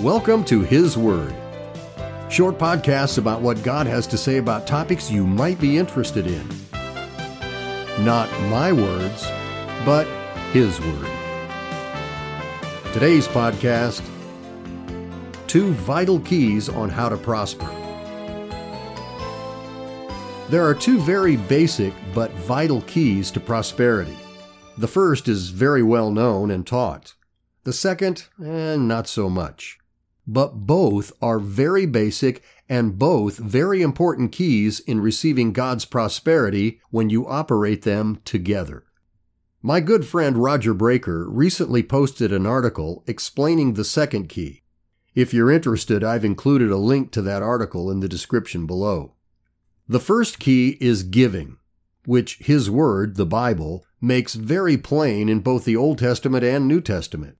Welcome to His Word. Short podcasts about what God has to say about topics you might be interested in. Not my words, but His Word. Today's podcast Two Vital Keys on How to Prosper. There are two very basic but vital keys to prosperity. The first is very well known and taught. The second, eh, not so much. But both are very basic and both very important keys in receiving God's prosperity when you operate them together. My good friend Roger Braker recently posted an article explaining the second key. If you're interested, I've included a link to that article in the description below. The first key is giving, which his word, the Bible, makes very plain in both the Old Testament and New Testament.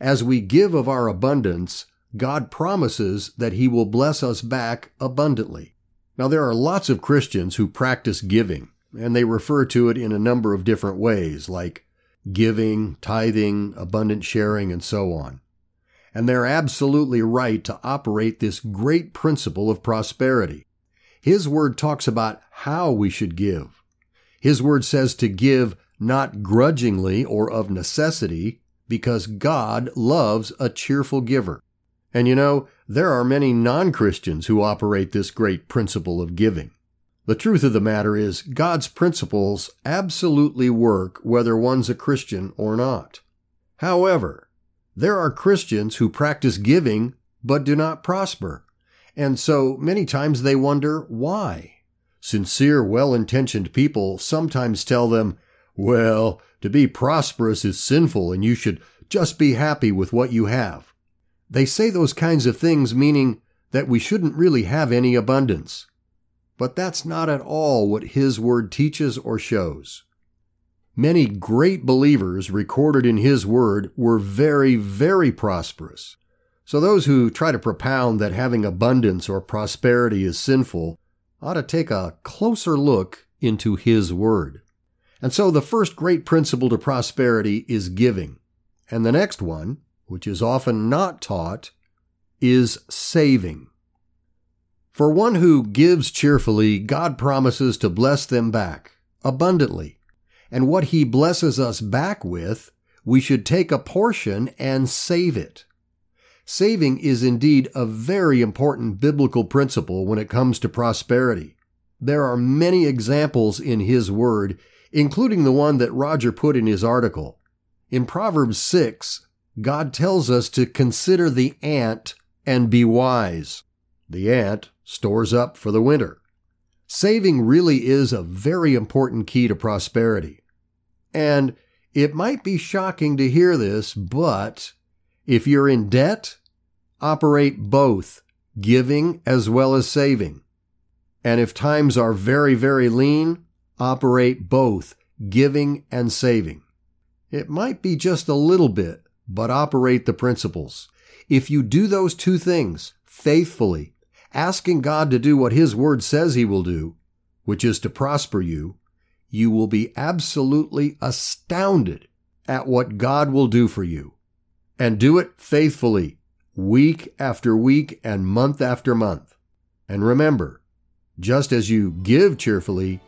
As we give of our abundance, God promises that He will bless us back abundantly. Now, there are lots of Christians who practice giving, and they refer to it in a number of different ways, like giving, tithing, abundant sharing, and so on. And they're absolutely right to operate this great principle of prosperity. His word talks about how we should give. His word says to give not grudgingly or of necessity, because God loves a cheerful giver. And you know, there are many non Christians who operate this great principle of giving. The truth of the matter is, God's principles absolutely work whether one's a Christian or not. However, there are Christians who practice giving but do not prosper. And so many times they wonder why. Sincere, well intentioned people sometimes tell them, well, to be prosperous is sinful and you should just be happy with what you have. They say those kinds of things meaning that we shouldn't really have any abundance. But that's not at all what His Word teaches or shows. Many great believers recorded in His Word were very, very prosperous. So those who try to propound that having abundance or prosperity is sinful ought to take a closer look into His Word. And so the first great principle to prosperity is giving. And the next one, which is often not taught, is saving. For one who gives cheerfully, God promises to bless them back abundantly. And what he blesses us back with, we should take a portion and save it. Saving is indeed a very important biblical principle when it comes to prosperity. There are many examples in His Word including the one that Roger put in his article. In Proverbs 6, God tells us to consider the ant and be wise. The ant stores up for the winter. Saving really is a very important key to prosperity. And it might be shocking to hear this, but if you're in debt, operate both giving as well as saving. And if times are very, very lean, operate both giving and saving. It might be just a little bit, but operate the principles. If you do those two things faithfully, asking God to do what His Word says He will do, which is to prosper you, you will be absolutely astounded at what God will do for you. And do it faithfully, week after week and month after month. And remember, just as you give cheerfully,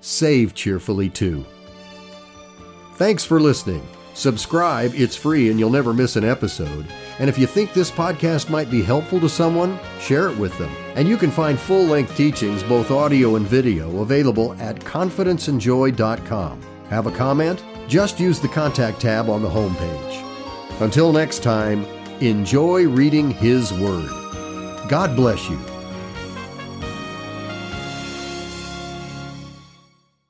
save cheerfully too. Thanks for listening. Subscribe, it's free and you'll never miss an episode. And if you think this podcast might be helpful to someone, share it with them. And you can find full length teachings, both audio and video, available at confidenceandjoy.com. Have a comment? Just use the contact tab on the homepage. Until next time, enjoy reading His Word. God bless you.